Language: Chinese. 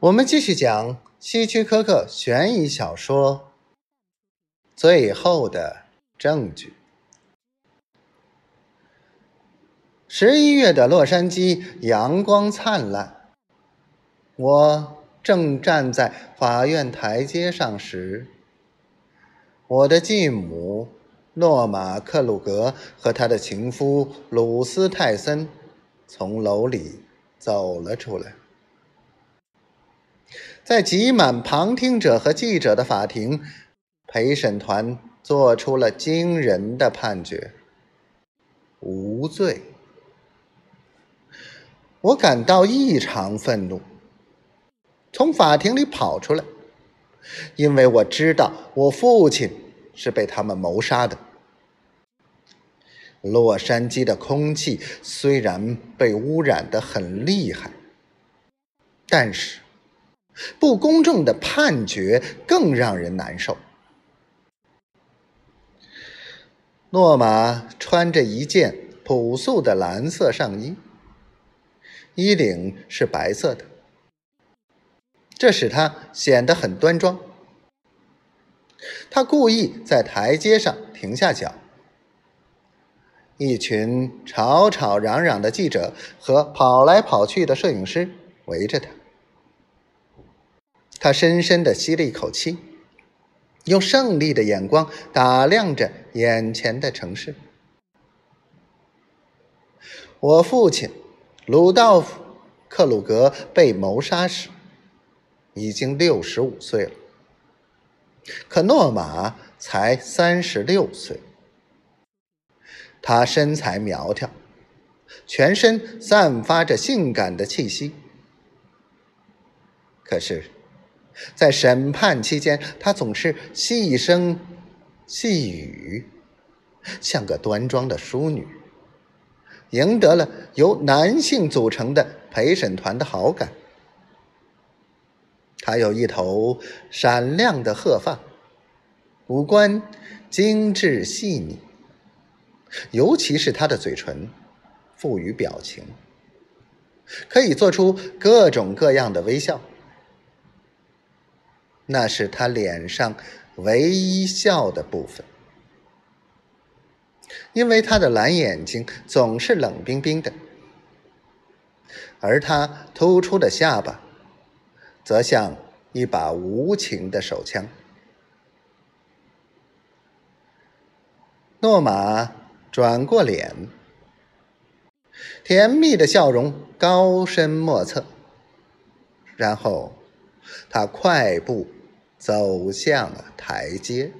我们继续讲希区柯克悬疑小说《最后的证据》。十一月的洛杉矶阳光灿烂，我正站在法院台阶上时，我的继母诺玛·克鲁格和他的情夫鲁斯泰森从楼里走了出来。在挤满旁听者和记者的法庭，陪审团做出了惊人的判决：无罪。我感到异常愤怒，从法庭里跑出来，因为我知道我父亲是被他们谋杀的。洛杉矶的空气虽然被污染的很厉害，但是。不公正的判决更让人难受。诺玛穿着一件朴素的蓝色上衣，衣领是白色的，这使他显得很端庄。他故意在台阶上停下脚，一群吵吵嚷嚷的记者和跑来跑去的摄影师围着他。他深深的吸了一口气，用胜利的眼光打量着眼前的城市。我父亲鲁道夫·克鲁格被谋杀时已经六十五岁了，可诺玛才三十六岁。他身材苗条，全身散发着性感的气息，可是。在审判期间，她总是细声细语，像个端庄的淑女，赢得了由男性组成的陪审团的好感。她有一头闪亮的褐发，五官精致细腻，尤其是她的嘴唇，富于表情，可以做出各种各样的微笑。那是他脸上唯一笑的部分，因为他的蓝眼睛总是冷冰冰的，而他突出的下巴则像一把无情的手枪。诺玛转过脸，甜蜜的笑容高深莫测，然后他快步。走向台阶。